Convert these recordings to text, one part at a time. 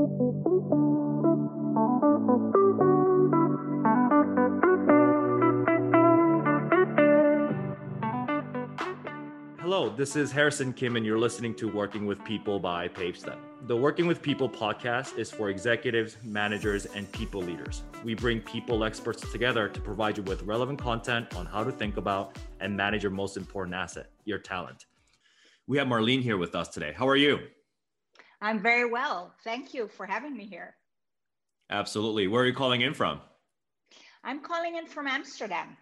Hello, this is Harrison Kim, and you're listening to Working with People by PaveStep. The Working with People podcast is for executives, managers, and people leaders. We bring people experts together to provide you with relevant content on how to think about and manage your most important asset, your talent. We have Marlene here with us today. How are you? I'm very well. Thank you for having me here. Absolutely. Where are you calling in from? I'm calling in from Amsterdam.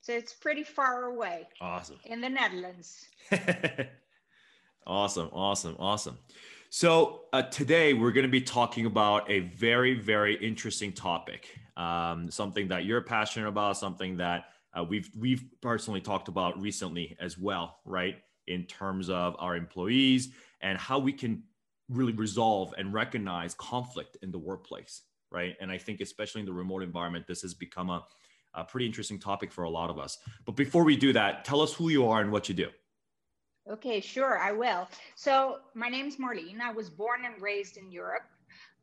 So it's pretty far away. Awesome. In the Netherlands. awesome. Awesome. Awesome. So uh, today we're going to be talking about a very, very interesting topic. Um, something that you're passionate about, something that uh, we've we've personally talked about recently as well, right? In terms of our employees and how we can really resolve and recognize conflict in the workplace, right? And I think especially in the remote environment, this has become a a pretty interesting topic for a lot of us. But before we do that, tell us who you are and what you do. Okay, sure, I will. So, my name is Marlene. I was born and raised in Europe.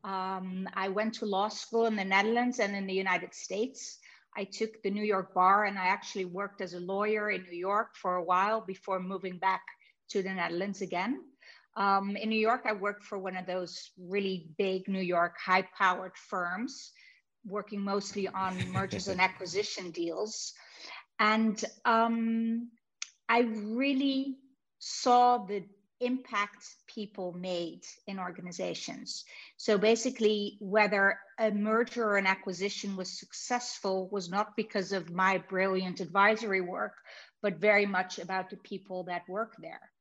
Um, I went to law school in the Netherlands and in the United States. I took the New York bar and I actually worked as a lawyer in New York for a while before moving back to the Netherlands again. Um, in New York, I worked for one of those really big New York high powered firms working mostly on mergers and acquisition deals. And um, I really saw the impact people made in organizations. So basically, whether a merger or an acquisition was successful was not because of my brilliant advisory work, but very much about the people that work there.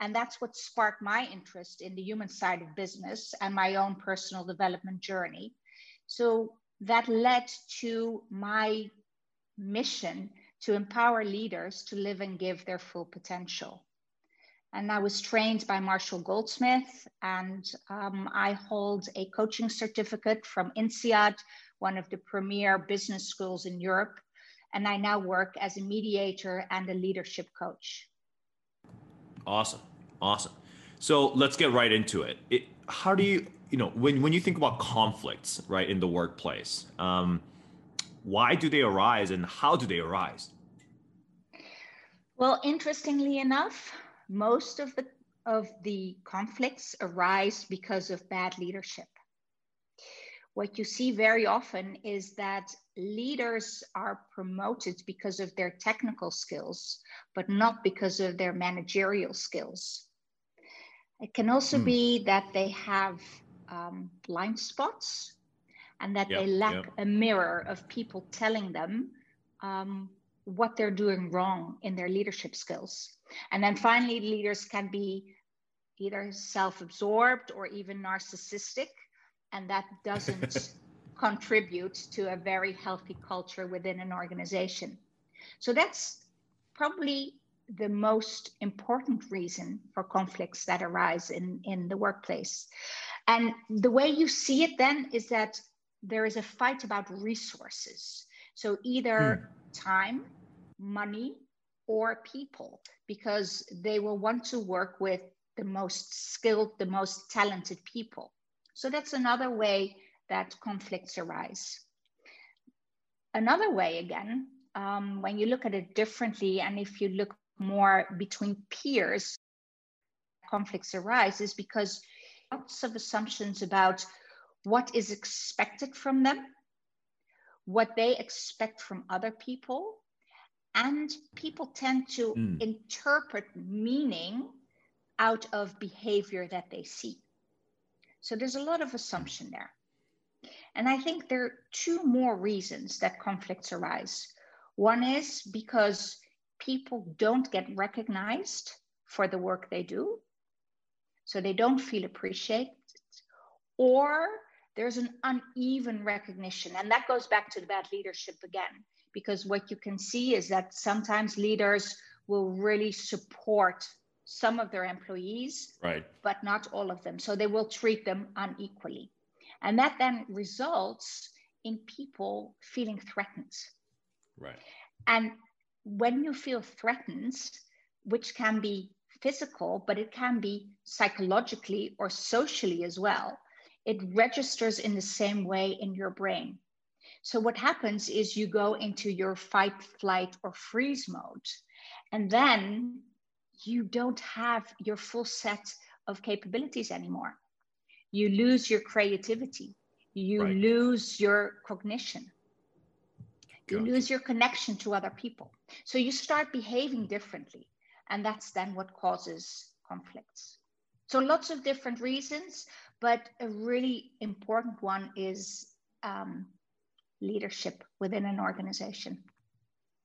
And that's what sparked my interest in the human side of business and my own personal development journey. So that led to my mission to empower leaders to live and give their full potential. And I was trained by Marshall Goldsmith, and um, I hold a coaching certificate from INSEAD, one of the premier business schools in Europe. And I now work as a mediator and a leadership coach. Awesome. Awesome. So let's get right into it. it how do you you know when when you think about conflicts right in the workplace um, why do they arise and how do they arise well interestingly enough most of the of the conflicts arise because of bad leadership what you see very often is that leaders are promoted because of their technical skills but not because of their managerial skills it can also mm. be that they have um, blind spots and that yep, they lack yep. a mirror of people telling them um, what they're doing wrong in their leadership skills. And then finally, leaders can be either self absorbed or even narcissistic, and that doesn't contribute to a very healthy culture within an organization. So that's probably the most important reason for conflicts that arise in, in the workplace. And the way you see it then is that there is a fight about resources. So either hmm. time, money, or people, because they will want to work with the most skilled, the most talented people. So that's another way that conflicts arise. Another way, again, um, when you look at it differently, and if you look more between peers, conflicts arise, is because lots of assumptions about what is expected from them, what they expect from other people, and people tend to mm. interpret meaning out of behavior that they see. So there's a lot of assumption there. And I think there are two more reasons that conflicts arise. One is because people don't get recognized for the work they do so they don't feel appreciated, or there's an uneven recognition. And that goes back to the bad leadership again, because what you can see is that sometimes leaders will really support some of their employees, right. but not all of them. So they will treat them unequally. And that then results in people feeling threatened. Right. And when you feel threatened, which can be physical, but it can be psychologically or socially as well. it registers in the same way in your brain. So what happens is you go into your fight, flight, or freeze mode, and then you don't have your full set of capabilities anymore. You lose your creativity. You right. lose your cognition. You lose your connection to other people. So you start behaving differently. And that's then what causes conflicts. So lots of different reasons, but a really important one is um, leadership within an organization.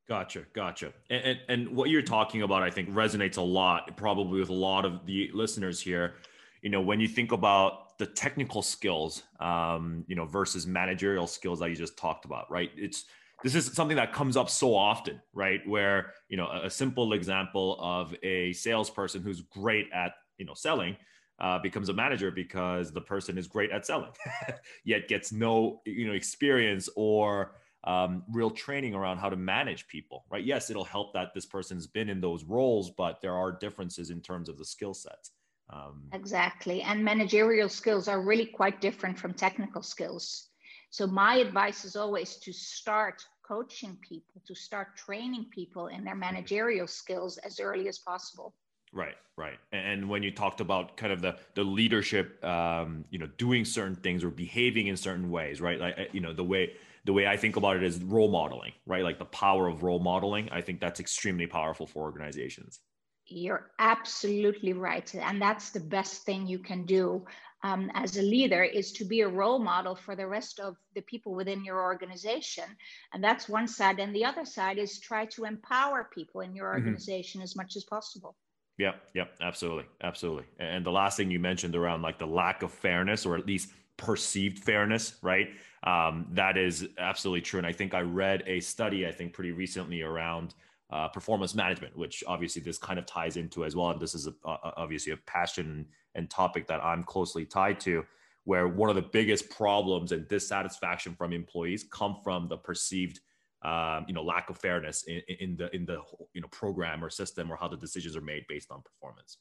Gotcha, gotcha. And, and, and what you're talking about, I think, resonates a lot, probably with a lot of the listeners here. You know, when you think about the technical skills, um, you know, versus managerial skills that you just talked about, right? It's this is something that comes up so often, right? Where you know, a, a simple example of a salesperson who's great at you know selling uh, becomes a manager because the person is great at selling, yet gets no you know experience or um, real training around how to manage people, right? Yes, it'll help that this person's been in those roles, but there are differences in terms of the skill sets. Um, exactly. And managerial skills are really quite different from technical skills. So, my advice is always to start coaching people, to start training people in their managerial skills as early as possible. Right, right. And when you talked about kind of the the leadership, um, you know, doing certain things or behaving in certain ways, right? Like you know, the way the way I think about it is role modeling, right? Like the power of role modeling. I think that's extremely powerful for organizations. You're absolutely right. And that's the best thing you can do um, as a leader is to be a role model for the rest of the people within your organization. And that's one side. And the other side is try to empower people in your mm-hmm. organization mm-hmm. as much as possible. Yep, yep, absolutely, absolutely. And the last thing you mentioned around like the lack of fairness, or at least perceived fairness, right? Um, that is absolutely true. And I think I read a study, I think pretty recently around uh, performance management, which obviously this kind of ties into as well. And this is a, a, obviously a passion and topic that I'm closely tied to, where one of the biggest problems and dissatisfaction from employees come from the perceived um, you know lack of fairness in, in the in the you know program or system or how the decisions are made based on performance.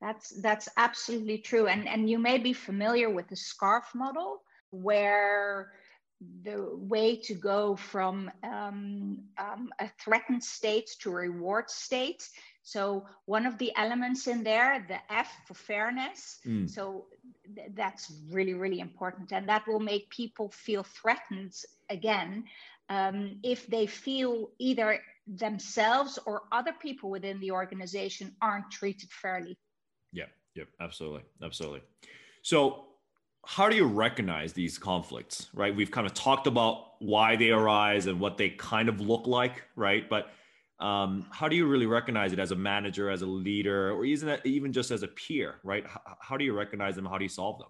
That's that's absolutely true. And and you may be familiar with the SCARF model, where the way to go from um, um, a threatened state to a reward state. So one of the elements in there, the F for fairness. Mm. So th- that's really really important, and that will make people feel threatened again um, if they feel either themselves or other people within the organization aren't treated fairly. Yeah, yep, absolutely, absolutely. So, how do you recognize these conflicts, right? We've kind of talked about why they arise and what they kind of look like, right? But um, how do you really recognize it as a manager, as a leader, or even even just as a peer, right? How, how do you recognize them? How do you solve them?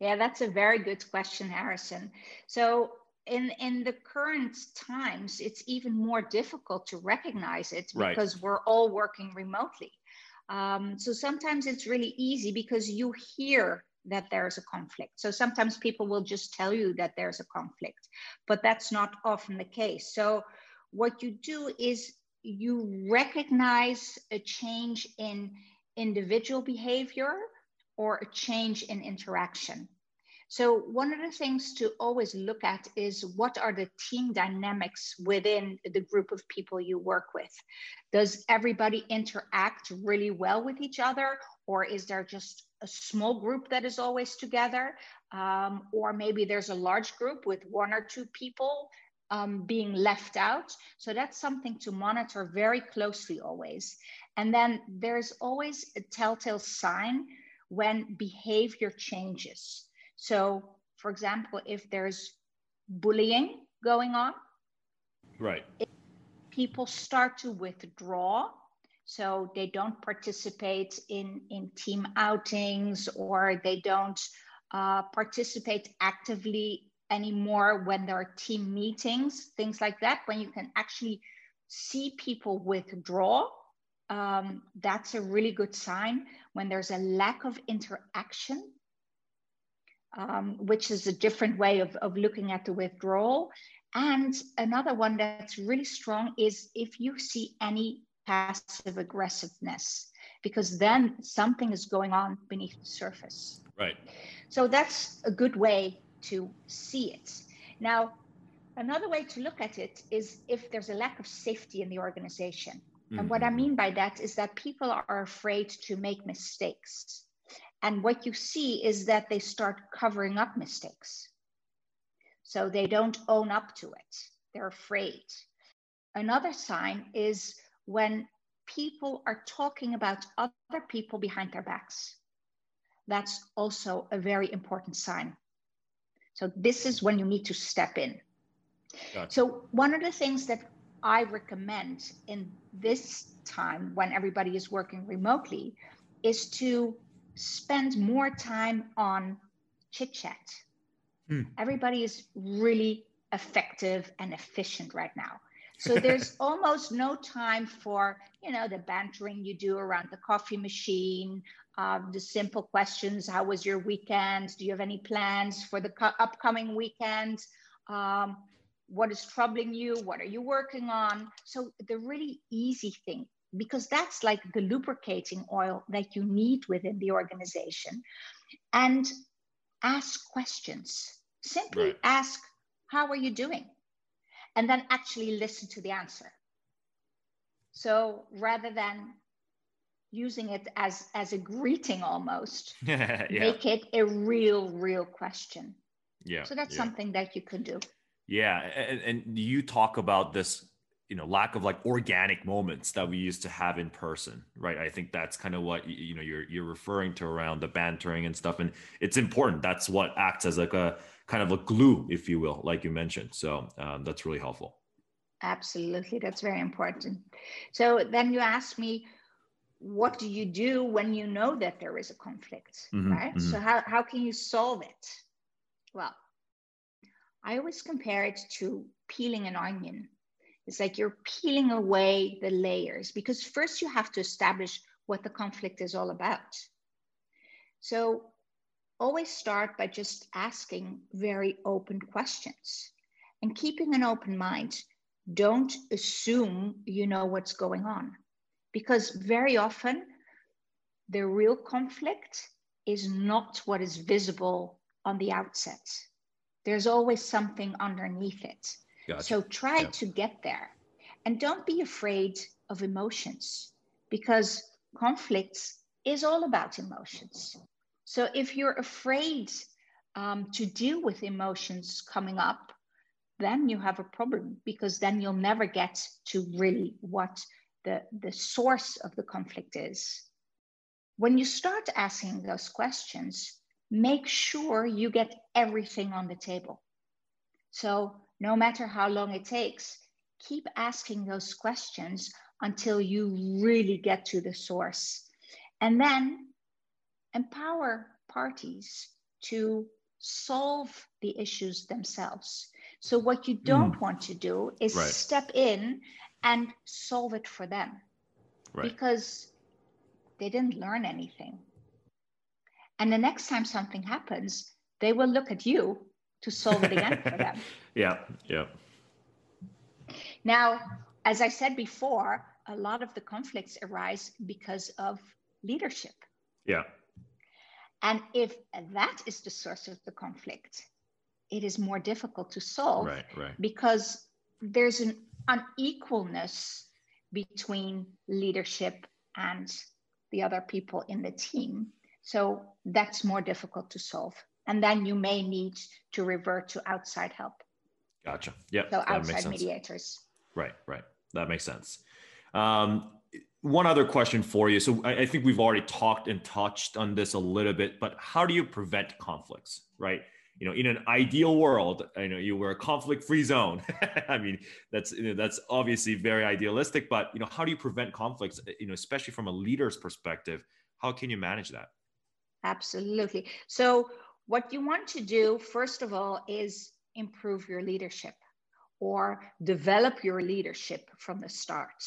Yeah, that's a very good question, Harrison. So in in the current times it's even more difficult to recognize it because right. we're all working remotely um, so sometimes it's really easy because you hear that there's a conflict. So sometimes people will just tell you that there's a conflict but that's not often the case. So what you do is you recognize a change in individual behavior or a change in interaction. So, one of the things to always look at is what are the team dynamics within the group of people you work with? Does everybody interact really well with each other, or is there just a small group that is always together? Um, or maybe there's a large group with one or two people um, being left out. So, that's something to monitor very closely always. And then there's always a telltale sign when behavior changes. So, for example, if there's bullying going on, right, people start to withdraw. So they don't participate in, in team outings or they don't uh, participate actively anymore when there are team meetings, things like that. When you can actually see people withdraw, um, that's a really good sign. When there's a lack of interaction um, which is a different way of, of looking at the withdrawal. And another one that's really strong is if you see any passive aggressiveness, because then something is going on beneath the surface. Right. So that's a good way to see it. Now, another way to look at it is if there's a lack of safety in the organization. Mm-hmm. And what I mm-hmm. mean by that is that people are afraid to make mistakes. And what you see is that they start covering up mistakes. So they don't own up to it, they're afraid. Another sign is when people are talking about other people behind their backs. That's also a very important sign. So, this is when you need to step in. Gotcha. So, one of the things that I recommend in this time when everybody is working remotely is to spend more time on chit chat. Hmm. Everybody is really effective and efficient right now. So there's almost no time for, you know, the bantering you do around the coffee machine, uh, the simple questions. How was your weekend? Do you have any plans for the co- upcoming weekend? Um, what is troubling you? What are you working on? So the really easy thing, because that's like the lubricating oil that you need within the organization. And ask questions. Simply right. ask, how are you doing? And then actually listen to the answer. So rather than using it as as a greeting almost, yeah. make it a real real question. Yeah. So that's yeah. something that you can do. Yeah, and, and you talk about this you know lack of like organic moments that we used to have in person right i think that's kind of what you know you're you're referring to around the bantering and stuff and it's important that's what acts as like a kind of a glue, if you will, like you mentioned. So um, that's really helpful. Absolutely. That's very important. So then you ask me, what do you do when you know that there is a conflict, mm-hmm, right? Mm-hmm. So how, how can you solve it? Well, I always compare it to peeling an onion. It's like you're peeling away the layers because first you have to establish what the conflict is all about. So always start by just asking very open questions and keeping an open mind. Don't assume you know what's going on because very often the real conflict is not what is visible on the outset. There's always something underneath it. Gotcha. So try yeah. to get there. And don't be afraid of emotions because conflicts is all about emotions. So if you're afraid um, to deal with emotions coming up, then you have a problem because then you'll never get to really what the, the source of the conflict is. When you start asking those questions, make sure you get everything on the table. So, no matter how long it takes, keep asking those questions until you really get to the source. And then empower parties to solve the issues themselves. So, what you don't mm. want to do is right. step in and solve it for them right. because they didn't learn anything. And the next time something happens, they will look at you to solve it again for them. Yeah, yeah. Now, as I said before, a lot of the conflicts arise because of leadership. Yeah. And if that is the source of the conflict, it is more difficult to solve right, right. because there's an unequalness between leadership and the other people in the team. So that's more difficult to solve. And then you may need to revert to outside help. Gotcha. Yeah. So outside mediators. Right, right. That makes sense. Um, one other question for you. So I, I, think we've already talked and touched on this a little bit, but how do you prevent conflicts, right? You know, in an ideal world, I know you were a conflict-free zone. I mean, that's you know, that's obviously very idealistic, but you know, how do you prevent conflicts? Eh, you know, especially from a leader's perspective, how can you manage that? Absolutely. So, what you want to do first of all is improve your leadership or develop your leadership from the start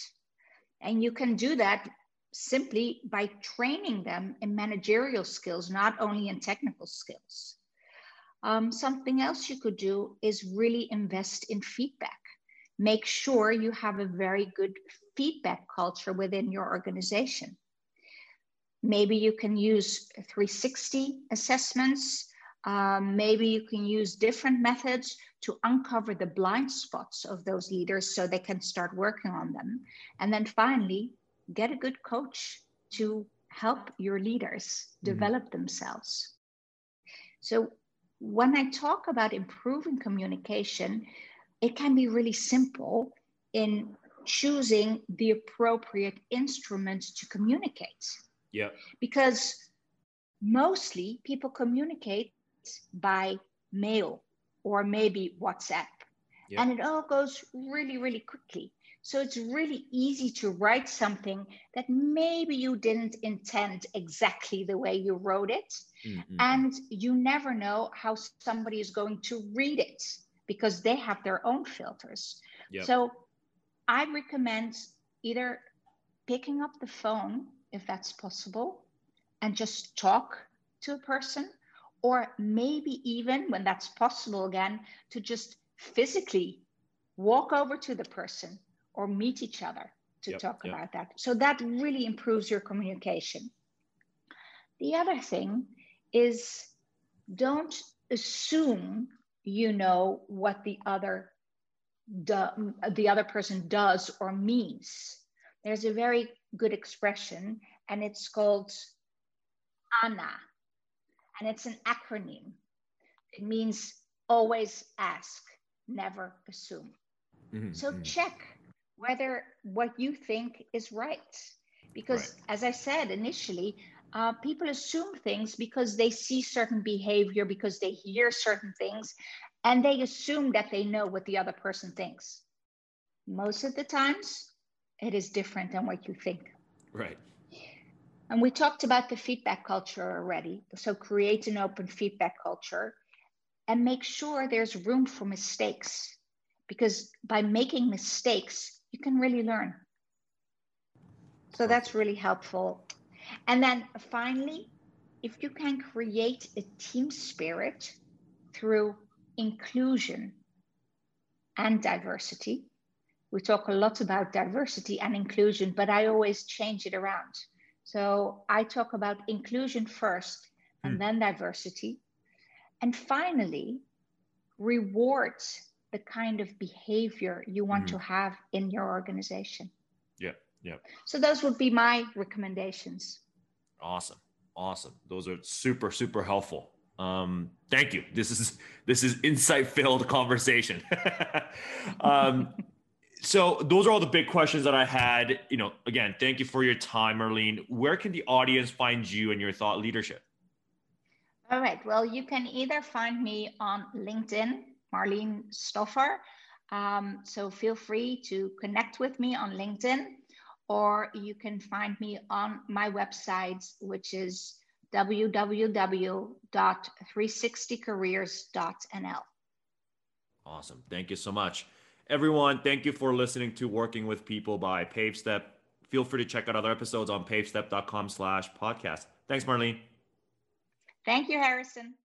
and you can do that simply by training them in managerial skills, not only in technical skills. Um, something else you could do is really invest in feedback. Make sure you have a very good feedback culture within your organization. maybe you can use 360 assessments. Um, maybe you can use different methods to uncover the blind spots of those leaders so they can start working on them. And then finally, get a good coach to help your leaders mm-hmm. develop themselves. So, when I talk about improving communication, it can be really simple in choosing the appropriate instrument to communicate. Yeah. Because mostly people communicate by mail or maybe WhatsApp. Yeah. And it all goes really, really quickly. So it's really easy to write something that maybe you didn't intend exactly the way you wrote it. Mm-hmm. And you never know how somebody is going to read it because they have their own filters. Yep. So I recommend either picking up the phone, if that's possible, and just talk to a person, or maybe even when that's possible again, to just physically walk over to the person or meet each other to yep, talk yep. about that. So that really improves your communication. The other thing is don't assume you know what the other do, the other person does or means. There's a very good expression, and it's called ANA, and it's an acronym. It means always ask, never assume. Mm-hmm. So mm-hmm. check whether what you think is right. Because, right. as I said initially, uh, people assume things because they see certain behavior, because they hear certain things, and they assume that they know what the other person thinks. Most of the times, it is different than what you think. Right. And we talked about the feedback culture already. So create an open feedback culture and make sure there's room for mistakes because by making mistakes, you can really learn. So that's really helpful. And then finally, if you can create a team spirit through inclusion and diversity. We talk a lot about diversity and inclusion, but I always change it around. So I talk about inclusion first and mm. then diversity. And finally, reward the kind of behavior you want mm. to have in your organization. Yeah, yeah. So those would be my recommendations. Awesome. Awesome. Those are super, super helpful. Um, thank you. This is this is insight filled conversation. um, so those are all the big questions that I had. You know, again, thank you for your time, Marlene. Where can the audience find you and your thought leadership? All right. Well, you can either find me on LinkedIn, Marlene Stoffer. Um, so feel free to connect with me on LinkedIn, or you can find me on my website, which is www.360careers.nl. Awesome. Thank you so much. Everyone, thank you for listening to Working with People by PaveStep. Feel free to check out other episodes on pavestep.com slash podcast. Thanks, Marlene. Thank you, Harrison.